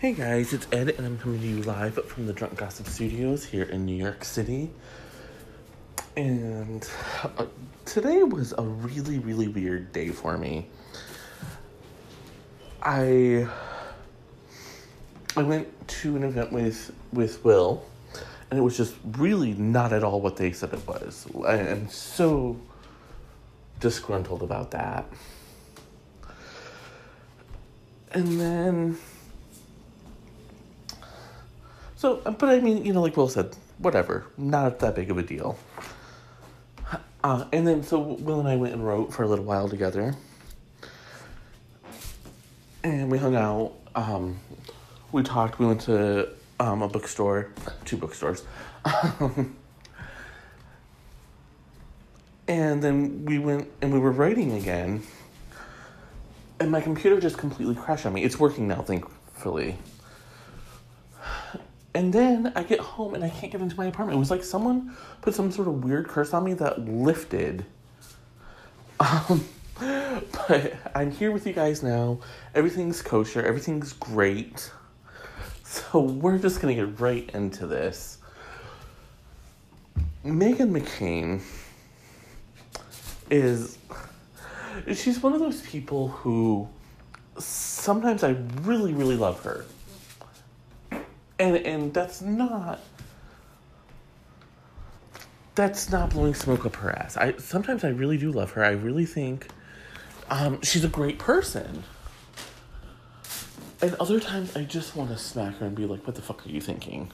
Hey guys, it's Ed, and I'm coming to you live from the Drunk Gossip Studios here in New York City. And uh, today was a really, really weird day for me. I I went to an event with with Will, and it was just really not at all what they said it was. I am so disgruntled about that. And then so, but I mean, you know, like Will said, whatever, not that big of a deal. Uh, and then, so Will and I went and wrote for a little while together. And we hung out. Um, we talked. We went to um, a bookstore, two bookstores. and then we went and we were writing again. And my computer just completely crashed on me. It's working now, thankfully. And then I get home and I can't get into my apartment. It was like someone put some sort of weird curse on me that lifted. Um, but I'm here with you guys now. Everything's kosher. Everything's great. So we're just gonna get right into this. Meghan McCain is she's one of those people who sometimes I really, really love her and and that's not that's not blowing smoke up her ass. I sometimes I really do love her. I really think um, she's a great person. And other times I just want to smack her and be like, "What the fuck are you thinking?"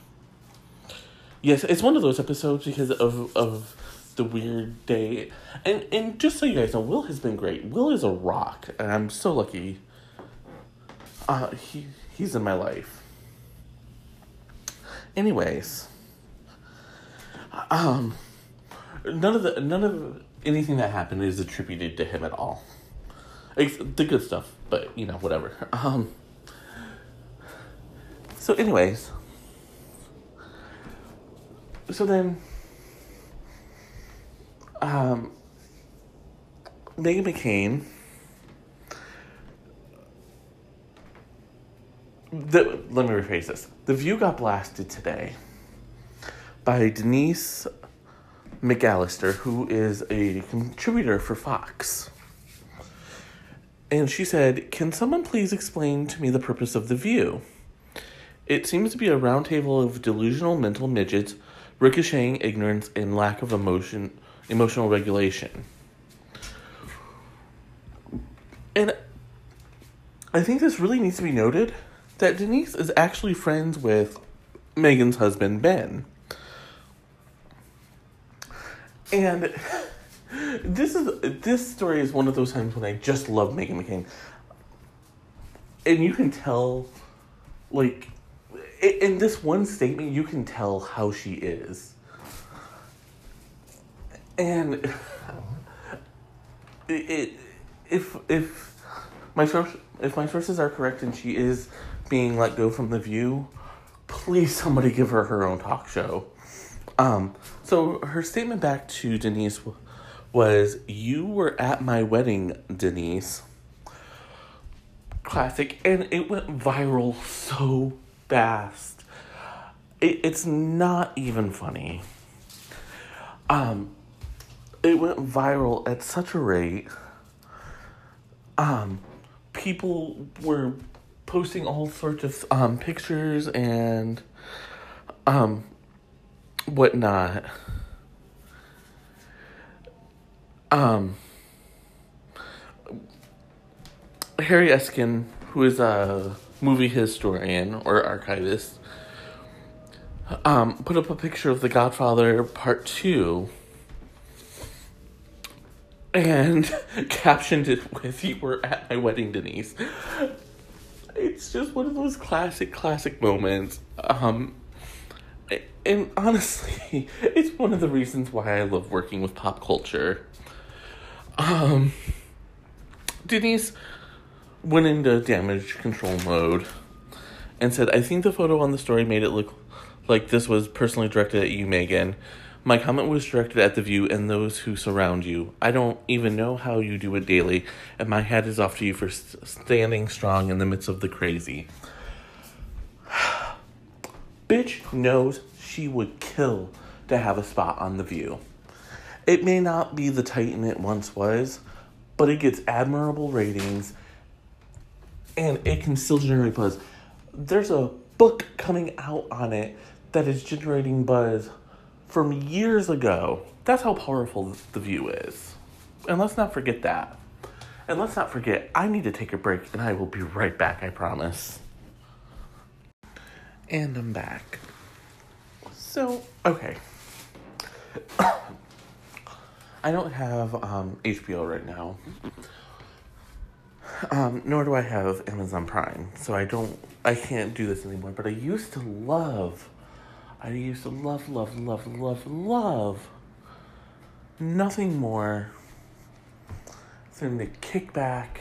Yes, it's one of those episodes because of of the weird day. And and just so you guys know, Will has been great. Will is a rock, and I'm so lucky. Uh, he he's in my life. Anyways, um, none of the none of anything that happened is attributed to him at all. It's the good stuff, but you know whatever. Um. So, anyways, so then, um, Meghan McCain the, let me rephrase this. The View got blasted today by Denise McAllister, who is a contributor for Fox. And she said, Can someone please explain to me the purpose of The View? It seems to be a roundtable of delusional mental midgets ricocheting ignorance and lack of emotion emotional regulation. And I think this really needs to be noted that Denise is actually friends with Meghan's husband, Ben. And this is this story is one of those times when I just love Meghan McCain. And you can tell like in this one statement you can tell how she is. And it, if if my if my sources are correct and she is being let go from the view, please somebody give her her own talk show. Um, so her statement back to Denise was, "You were at my wedding, Denise." Classic, and it went viral so fast. It, it's not even funny. Um, it went viral at such a rate. Um, people were posting all sorts of um, pictures and um, whatnot. Um, Harry Eskin, who is a movie historian or archivist, um, put up a picture of The Godfather Part 2 and captioned it with You were at my wedding, Denise it's just one of those classic, classic moments. Um, and honestly, it's one of the reasons why I love working with pop culture. Um, Denise went into damage control mode and said, I think the photo on the story made it look like this was personally directed at you, Meghan. My comment was directed at the view and those who surround you. I don't even know how you do it daily, and my hat is off to you for standing strong in the midst of the crazy. Bitch knows she would kill to have a spot on The View. It may not be the Titan it once was, but it gets admirable ratings and it can still generate buzz. There's a book coming out on it that is generating buzz from years ago. That's how powerful The View is. And let's not forget that. And let's not forget, I need to take a break and I will be right back, I promise. And I'm back. So, okay. I don't have um, HBO right now. Um, nor do I have Amazon Prime, so I don't, I can't do this anymore. But I used to love, I used to love, love, love, love, love nothing more than to kick back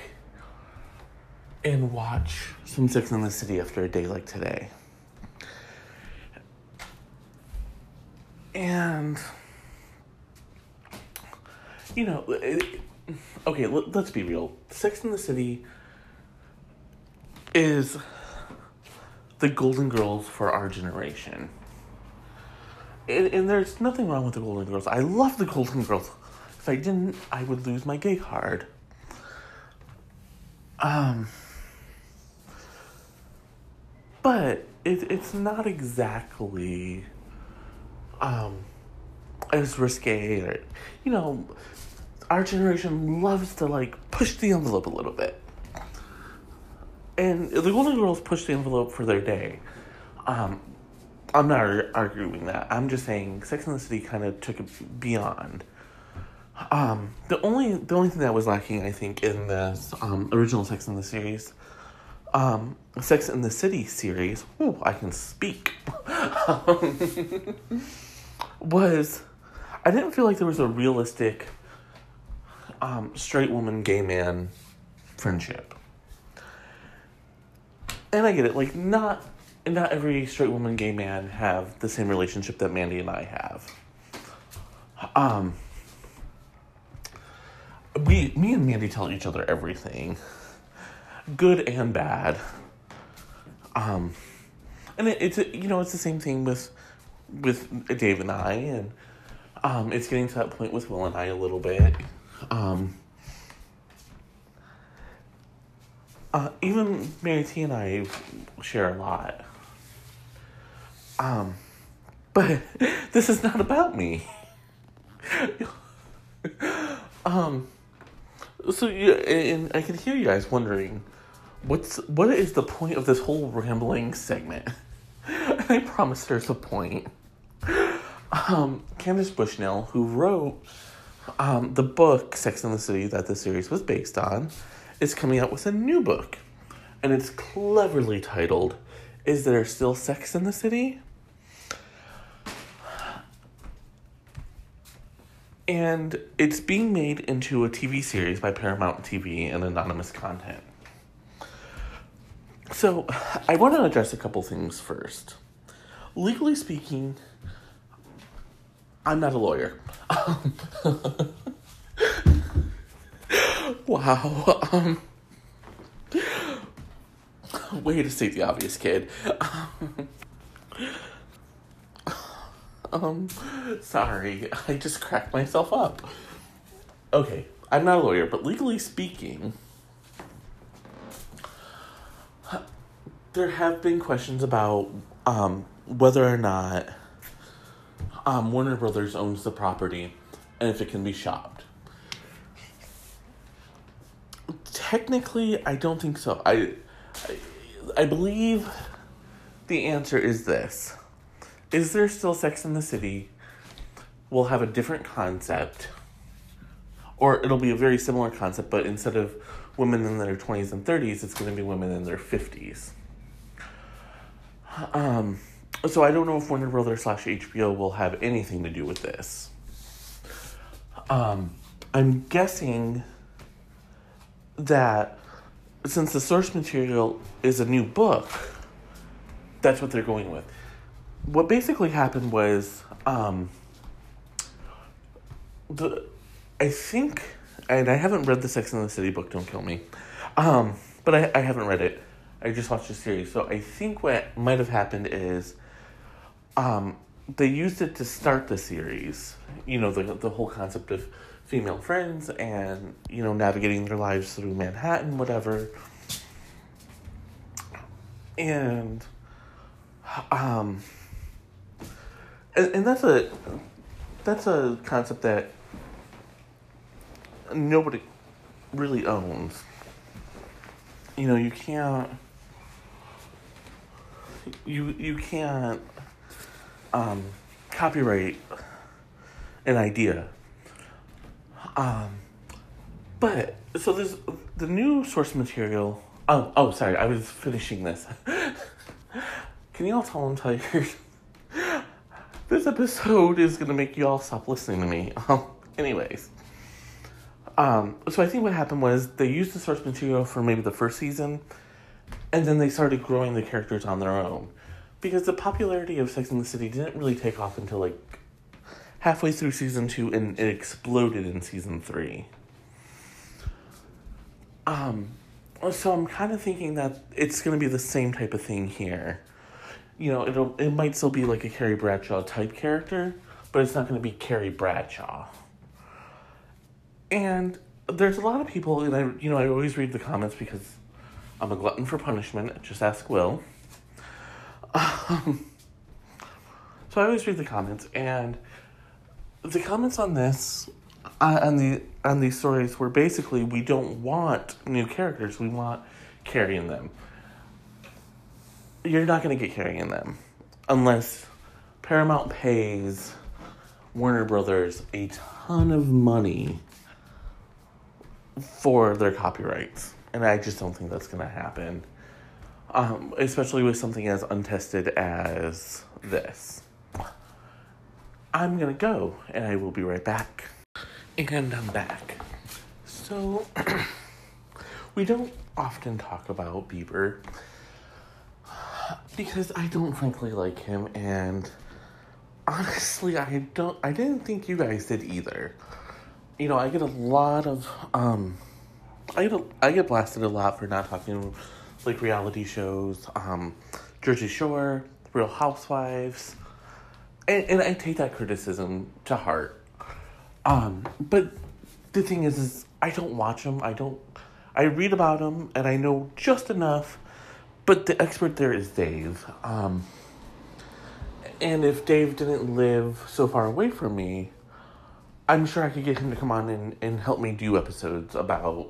and watch some Sex in the City after a day like today. And you know, it, okay, let, us be real. Sex in the City is the Golden Girls for our generation. And, and, there's nothing wrong with the Golden Girls. I love the Golden Girls. If I didn't, I would lose my gay card. Um, but it, it's not exactly um, as risque or, you know, our generation loves to like push the envelope a little bit. And the Golden Girls push the envelope for their day. Um, I'm not arguing that. I'm just saying Sex and the City kind of took it beyond. Um, the only the only thing that was lacking, I think, in this um, original Sex in the series, um, Sex in the City series, ooh, I can speak, was I didn't feel like there was a realistic um, straight woman, gay man friendship. And I get it, like not not every straight woman, gay man have the same relationship that Mandy and I have. Um we me and Mandy tell each other everything. Good and bad. Um and it, it's you know, it's the same thing with with Dave and I and um it's getting to that point with Will and I a little bit. Um, uh, even Mary T and I share a lot. Um, but this is not about me. um, so and I can hear you guys wondering, what's what is the point of this whole rambling segment? I promise there's a point. Um, Candace Bushnell, who wrote um, the book Sex and the City that the series was based on is coming out with a new book, and it's cleverly titled "Is There Still Sex in the City?" And it's being made into a TV series by Paramount TV and Anonymous Content. So, I want to address a couple things first. Legally speaking, I'm not a lawyer. wow. Um, way to state the obvious, kid. um, sorry, I just cracked myself up. Okay, I'm not a lawyer, but legally speaking, there have been questions about um, whether or not um, Warner Brothers owns the property and if it can be shopped. Technically, I don't think so. I, I, I believe the answer is this. Is there still Sex in the City? We'll have a different concept. Or it'll be a very similar concept, but instead of women in their 20s and 30s, it's going to be women in their 50s. Um, so I don't know if Warner Brothers slash HBO will have anything to do with this. Um, I'm guessing that since the source material is a new book, that's what they're going with. What basically happened was, um, the I think, and I haven't read the Sex and the City book. Don't kill me, um, but I I haven't read it. I just watched the series, so I think what might have happened is um, they used it to start the series. You know, the the whole concept of female friends and you know navigating their lives through Manhattan, whatever. And um, and, and that's a that's a concept that nobody really owns. You know, you can't you you can't um, copyright an idea. Um, but so there's the new source material. Oh, oh, sorry, I was finishing this. Can you all tell I'm tired? This episode is gonna make you all stop listening to me. Um, anyways, um, so I think what happened was they used the source material for maybe the first season, and then they started growing the characters on their own, because the popularity of Sex and the City didn't really take off until like halfway through season two, and it exploded in season three. Um, so I'm kind of thinking that it's gonna be the same type of thing here you know, it'll it might still be like a Carrie Bradshaw type character, but it's not going to be Carrie Bradshaw. And there's a lot of people, and I you know I always read the comments because I'm a glutton for punishment. Just ask Will. Um, so I always read the comments, and the comments on this, uh, on the on these stories, were basically we don't want new characters. We want Carrie in them you're not going to get Carrie in them unless Paramount pays Warner Brothers a ton of money for their copyrights. And I just don't think that's going to happen. Um, especially with something as untested as this. I'm to go and I will be right back. And I'm back. So, we don't often talk about Bieber because I don't frankly like him, and honestly, I don't. I didn't think you guys did either. You know, I get a lot of um, I get a, I get blasted a lot for not talking like reality shows, um, Jersey Shore, Real Housewives, and, and I take that criticism to heart. Um, but the thing is, is I don't watch them. I don't. I read about them, and I know just enough but the expert there is Dave. Um, and if Dave didn't live so far away from me, I'm sure I could get him to come on and, and help me do episodes about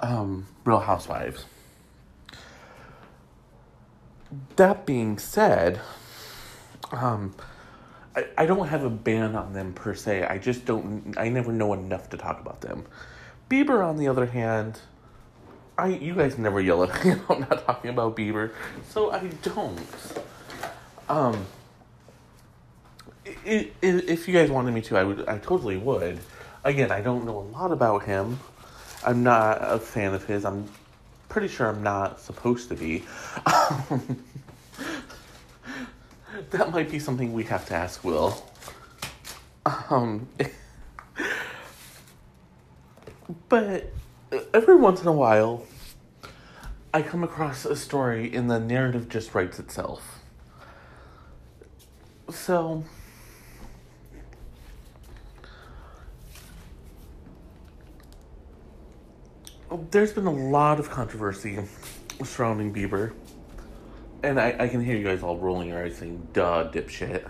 um, Real Housewives. That being said, um, I, I don't have a ban on them per se. I just don't, I never know enough to talk about them. Bieber, on the other hand, I you guys never yell at me I'm not talking about Bieber, so I don't. Um, if you guys wanted me to, I would. I totally would. Again, I don't know a lot about him. I'm not a fan of his. I'm pretty sure I'm not supposed to be. That might be something we have to ask Will. Um, but every once in a while, I come across a story and the narrative just writes itself. So, there's been a lot of controversy surrounding Bieber. And I, I can hear you guys all rolling your eyes saying, duh, dipshit.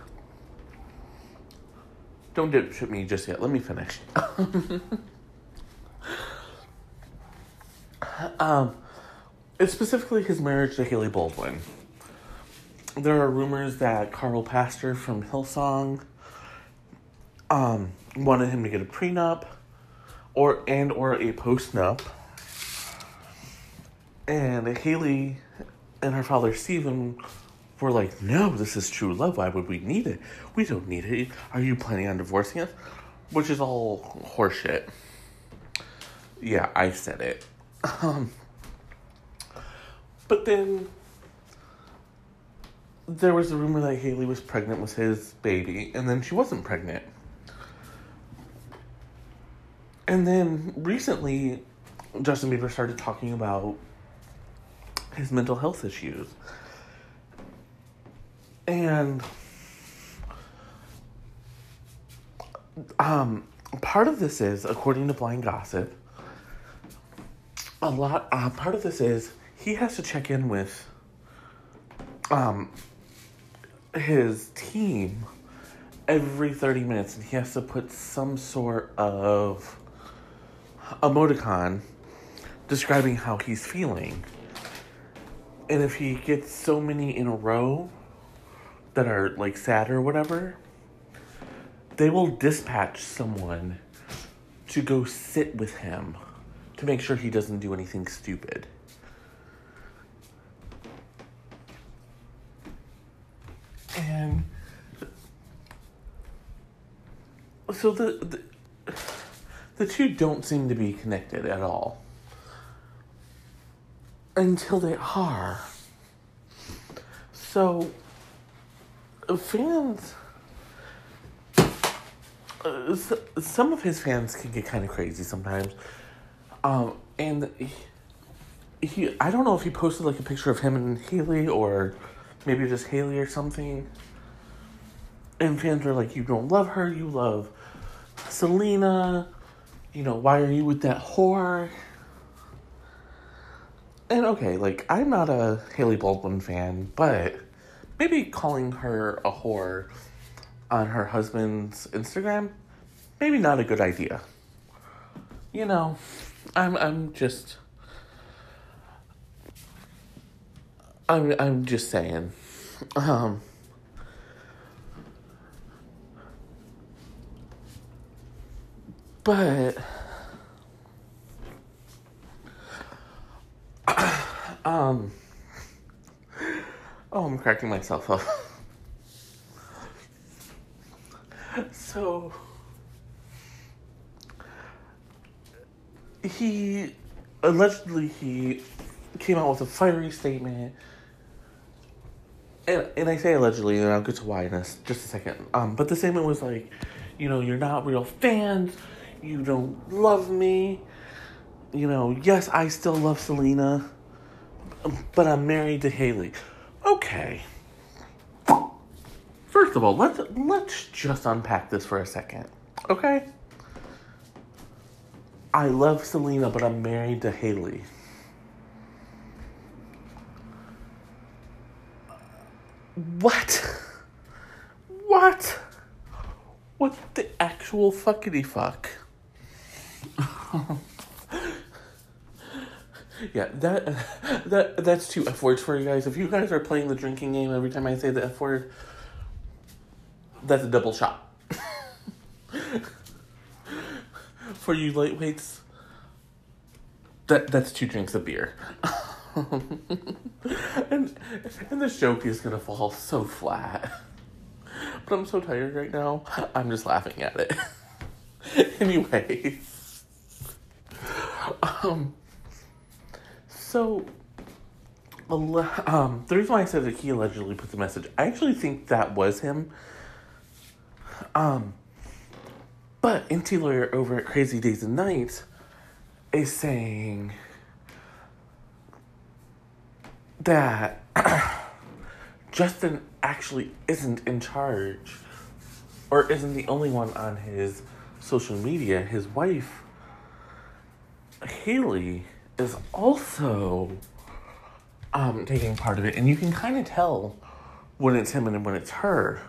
Don't dipshit me just yet. Let me finish. Um, it's specifically his marriage to Hailey Baldwin. There are rumors that Carl Pastor from Hillsong um, wanted him to get a prenup or and or a postnup. And Hailey and her father Stephen were like, "No, this is true love. Why would we need it? We don't need it. Are you planning on divorcing us?" Which is all horseshit. Yeah, I said it. Um, but then there was a rumor that Hailey was pregnant with his baby, and then she wasn't pregnant. And then recently, Justin Bieber started talking about his mental health issues. And um, part of this is, according to Blind Gossip, a lot. Uh, part of this is he has to check in with um his team every 30 minutes and he has to put some sort of emoticon describing how he's feeling. And if he gets so many in a row that are like sad or whatever, they will dispatch someone to go sit with him to make sure he doesn't do anything stupid. And so the, the the two don't seem to be connected at all until they are. So fans uh, some of his fans can get kind of crazy sometimes. Um, and he, he, I don't know if he posted like a picture of him and Hailey or maybe just Hailey or something. And fans are like, you don't love her, you love Selena. You know, why are you with that whore? And okay, like, I'm not a Hailey Baldwin fan, but maybe calling her a whore on her husband's Instagram, maybe not a good idea. You know, I'm I'm just I'm I'm just saying. Um but um oh I'm cracking myself up. so he allegedly he came out with a fiery statement and and I say allegedly and I'll get to why in a, just a second um but the statement was like you know you're not real fans you don't love me you know yes I still love Selena but I'm married to Hailey. okay First of all, let's let's just unpack this for a second. Okay? I love Selena, but I'm married to Hailey. What? What? What the actual fuckity fuck? yeah, that that that's two F words for you guys. If you guys are playing the drinking game every time I say the F word, that's a double shot. For you lightweights, that that's two drinks of beer. and and this joke is gonna fall so flat. But I'm so tired right now. I'm just laughing at it. anyway. Um so um the reason why I said that he allegedly put the message, I actually think that was him um, but Enty Lawyer over at Crazy Days and Nights is saying that Justin actually isn't in charge or isn't the only one on his social media. His wife, Hailey, is also um, taking part of it. And you can kind of tell when it's him and when it's her.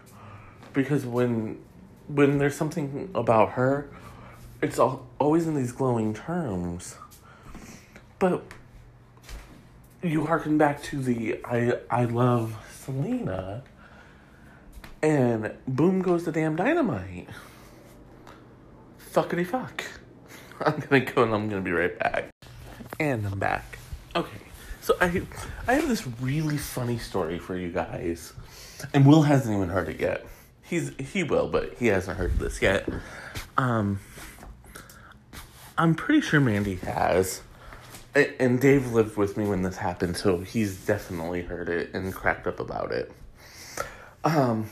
Because when when there's something about her, it's all, always in these glowing terms. But you harken back to the I I love Selena, and boom goes the damn dynamite. Fuckity fuck. I'm gonna go and I'm gonna be right back. And I'm back. Okay, so I I have this really funny story for you guys, and Will hasn't even heard it yet he's he will, but he hasn't heard this yet. Um, I'm pretty sure Mandy has, and Dave lived with me when this happened, so he's definitely heard it and cracked up about it. Um,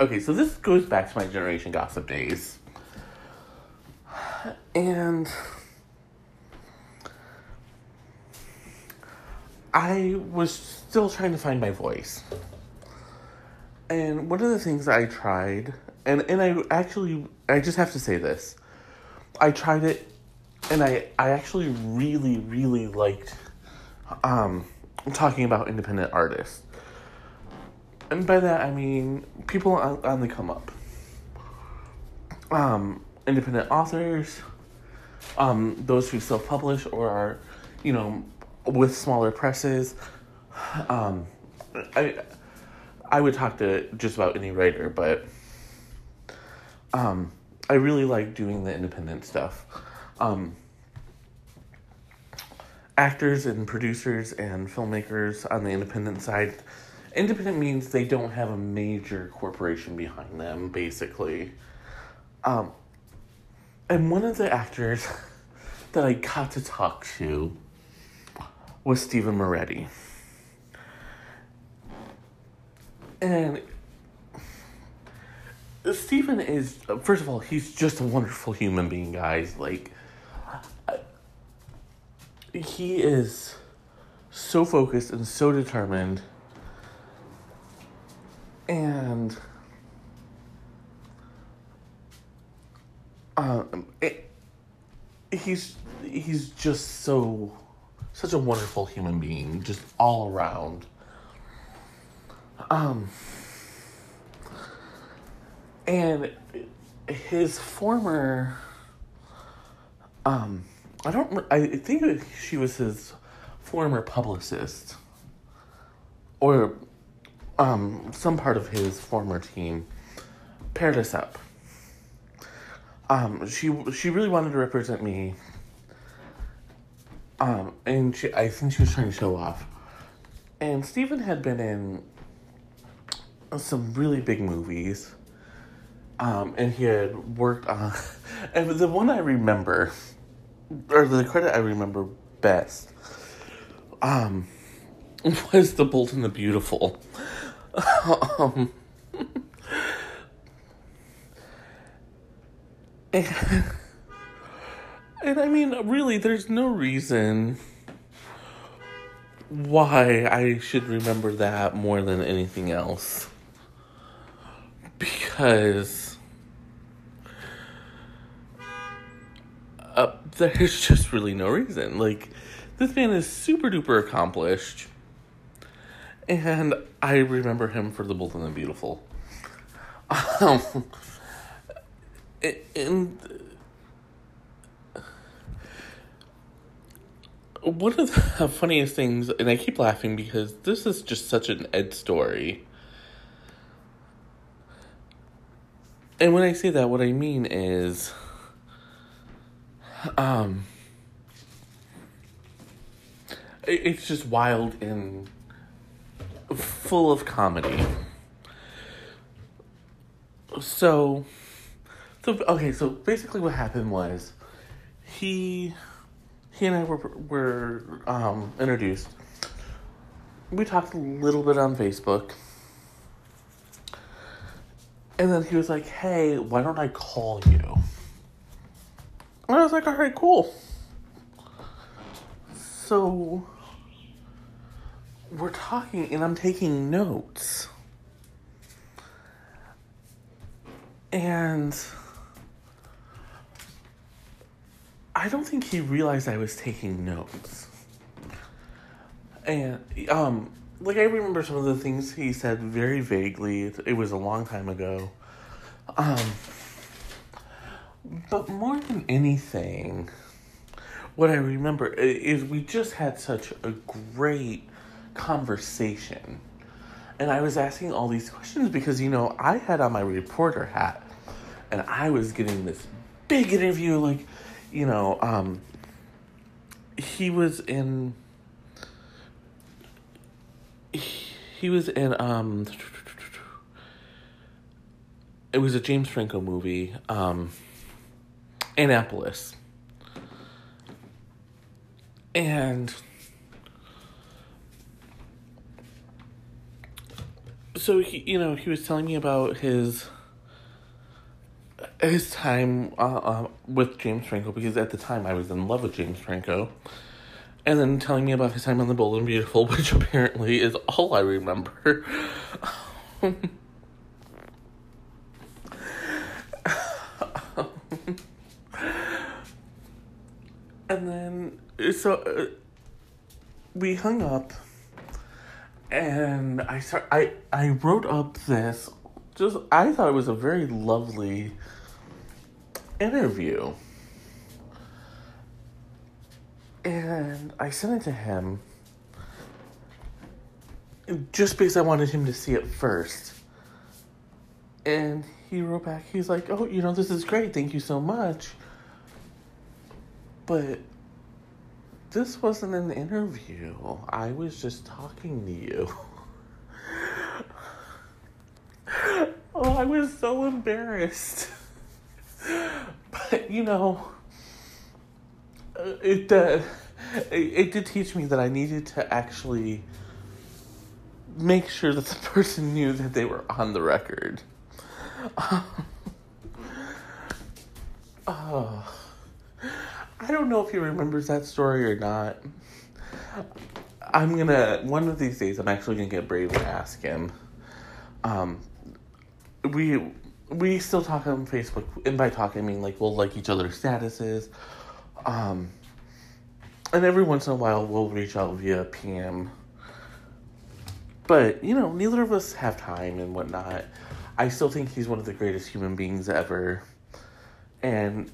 okay, so this goes back to my generation gossip days, and. I was still trying to find my voice. And one of the things I tried and and I actually I just have to say this. I tried it and I I actually really really liked um talking about independent artists. And by that I mean people on, on the come up. Um independent authors, um those who self-publish or are, you know, with smaller presses. Um I I would talk to just about any writer, but um, I really like doing the independent stuff. Um, actors and producers and filmmakers on the independent side. Independent means they don't have a major corporation behind them, basically. Um, and one of the actors that I got to talk to was Stephen Moretti. And Stephen is, first of all, he's just a wonderful human being, guys. Like, he is so focused and so determined. And um, it, he's he's just so such a wonderful human being, just all around. Um, and his former, um, I don't, I think she was his former publicist, or um, some part of his former team paired us up. Um, she she really wanted to represent me. Um, and she, I think she was trying to show off. And Stephen had been in some really big movies. Um, and he had worked on, and the one I remember, or the credit I remember best, um, was the Bold and the Beautiful. um, and, and I mean, really, there's no reason why I should remember that more than anything else because uh, there's just really no reason. Like, this man is super duper accomplished, and I remember him for The Bold and the Beautiful. Um, and one of the funniest things, and I keep laughing because this is just such an Ed story And when I say that, what I mean is, um, it's just wild and full of comedy. So, so okay, so basically what happened was, he, he and I were were um, introduced. We talked a little bit on Facebook and then he was like, hey, why don't I call you? And I was like, all right, cool. So we're talking, and I'm taking notes. And I don't think he realized I was taking notes. And um like I remember some of the things he said very vaguely. It, it was a long time ago. Um, but more than anything, what I remember is we just had such a great conversation. And I was asking all these questions because, you know, I had on my reporter hat and I was getting this big interview. Like, you know, um, he was in he was in um it was a James Franco movie, um Annapolis. And so he you know, he was telling me about his his time uh, uh, with James Franco because at the time I was in love with James Franco and then telling me about his time on the Bold and Beautiful, which apparently is all I remember. and then, so uh, we hung up, and I start, I I wrote up this. Just I thought it was a very lovely interview. And I sent it to him just because I wanted him to see it first. And he wrote back, he's like, Oh, you know, this is great. Thank you so much. But this wasn't an interview. I was just talking to you. oh, I was so embarrassed. but, you know, uh, it, uh, it, it did teach me that I needed to actually make sure that the person knew that they were on the record. oh. I don't know if he remembers that story or not. I'm gonna one of these days. I'm actually gonna get brave and ask him. Um, we we still talk on Facebook, and by talk I mean like we'll like each other's statuses. Um, and every once in a while we'll reach out via PM. But you know, neither of us have time and whatnot. I still think he's one of the greatest human beings ever, and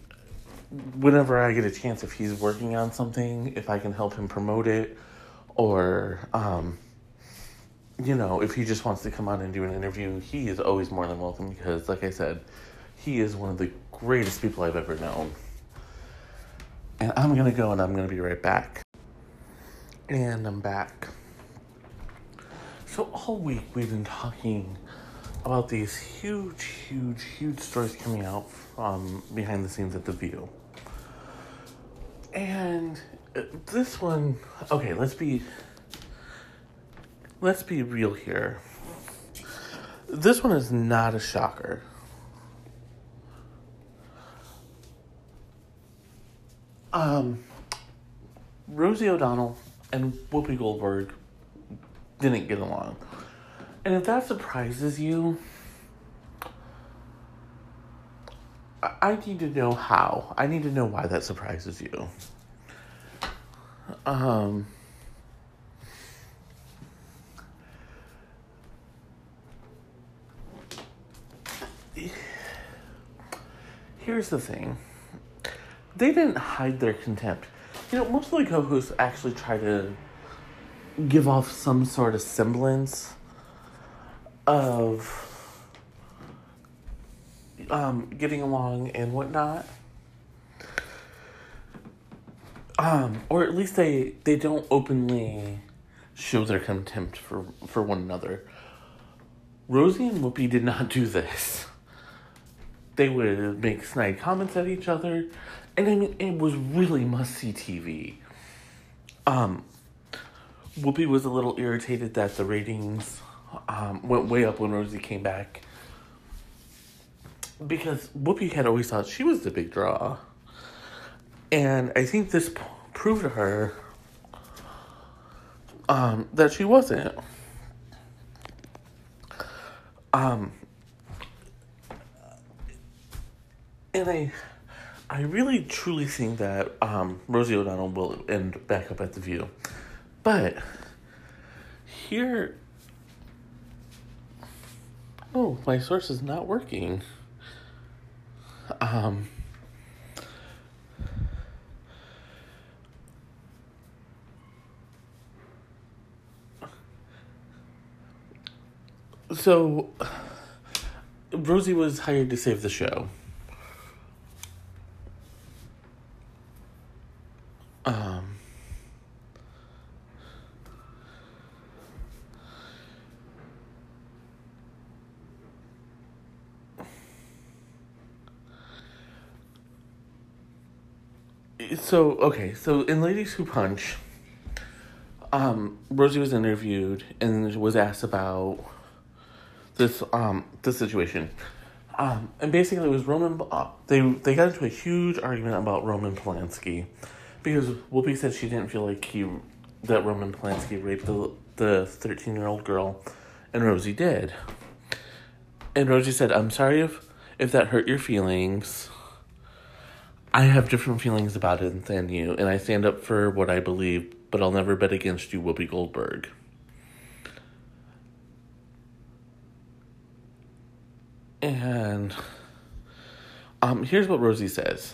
whenever I get a chance, if he's working on something, if I can help him promote it, or, um, you know, if he just wants to come on and do an interview, he is always more than welcome because, like I said, he is one of the greatest people I've ever known. And I'm gonna go and I'm gonna be right back. And I'm back. So, all week we've been talking about these huge, huge, huge stories coming out from behind the scenes at The View. And uh, this one, okay, let's be let's be real here. This one is not a shocker. Um, Rosie O'Donnell and Whoopi Goldberg didn't get along. And if that surprises you, I need to know how. I need to know why that surprises you. Um. Here's the thing. They didn't hide their contempt. You know, most of the co-hosts actually try to give off some sort of semblance of um, getting along and whatnot. Um, or at least they they don't openly show their contempt for for one another. Rosie and Whoopi did not do this. They would make snide comments at each other, and I mean it was really must see TV. Um, Whoopi was a little irritated that the ratings um, went way up when Rosie came back because Whoopi had always thought she was the big draw. And I think this p- proved to her um, that she wasn't. Um, and I, I really truly think that um, Rosie O'Donnell will end back up at the View, but here, oh, my source is not working. Um, so Rosie was hired to save the show. So okay, so in Ladies Who Punch, um, Rosie was interviewed and was asked about this um this situation. Um, and basically, it was Roman. Uh, they they got into a huge argument about Roman Polanski because Whoopi said she didn't feel like he that Roman Polanski raped the the thirteen year old girl, and Rosie did. And Rosie said, "I'm sorry if if that hurt your feelings. I have different feelings about it than you, and I stand up for what I believe, but I'll never bet against you, Whoopi Goldberg. And um, here's what Rosie says.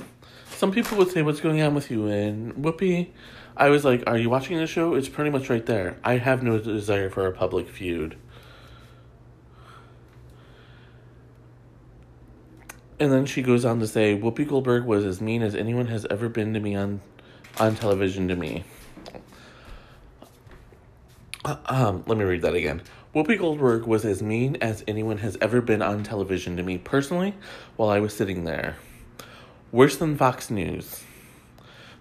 Some people would say, What's going on with you? And Whoopi, I was like, Are you watching the show? It's pretty much right there. I have no desire for a public feud. And then she goes on to say, Whoopi Goldberg was as mean as anyone has ever been to me on, on television to me. Um, let me read that again. Whoopi Goldberg was as mean as anyone has ever been on television to me personally while I was sitting there. Worse than Fox News.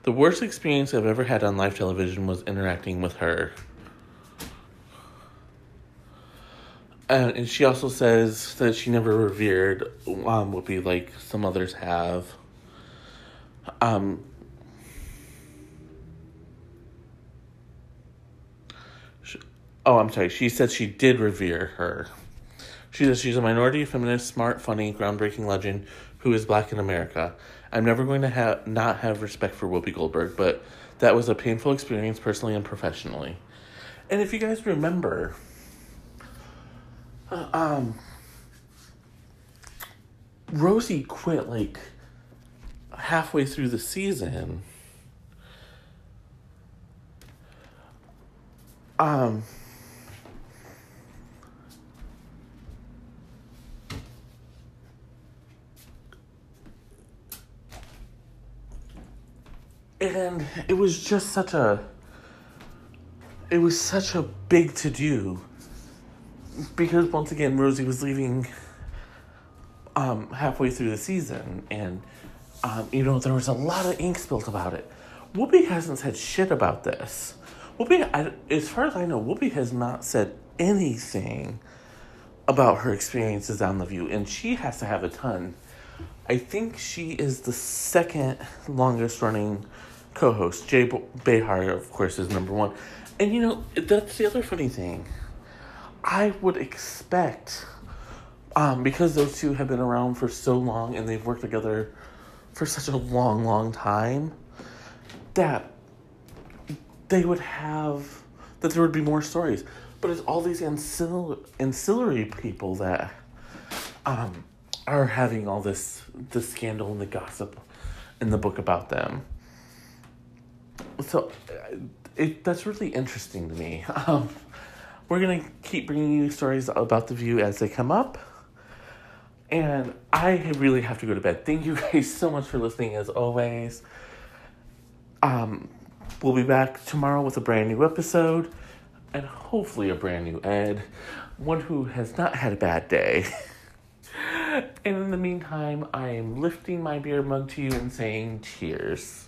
The worst experience I've ever had on live television was interacting with her. And she also says that she never revered um, Whoopi like some others have. Um, Oh, I'm sorry. She said she did revere her. She says she's a minority, feminist, smart, funny, groundbreaking legend who is black in America. I'm never going to have not have respect for Whoopi Goldberg, but that was a painful experience personally and professionally. And if you guys remember, um, Rosie quit like halfway through the season. Um and it was just such a it was such a big to do because once again Rosie was leaving um, halfway through the season and um, you know there was a lot of ink spilled about it. Whoopi hasn't said shit about this. Whoopi, I, as far as I know, Whoopi has not said anything about her experiences on The View, and she has to have a ton. I think she is the second longest running co-host. Joy Behar, of course, is number one. And you know, that's the other funny thing. I would expect, um, because those two have been around for so long and they've worked together for such a long, long time, that they would have, that there would be more stories. But it's all these ancillary, ancillary people that um, are having all this, the scandal and the gossip in the book about them so it that's really interesting to me. Um, we're gonna keep bringing you stories about the view as they come up. And I really have to go to bed. Thank you guys so much for listening as always. Um, we'll be back tomorrow with a brand new episode and hopefully a brand new Ed, one who has not had a bad day. and in the meantime, I am lifting my beer mug to you and saying cheers.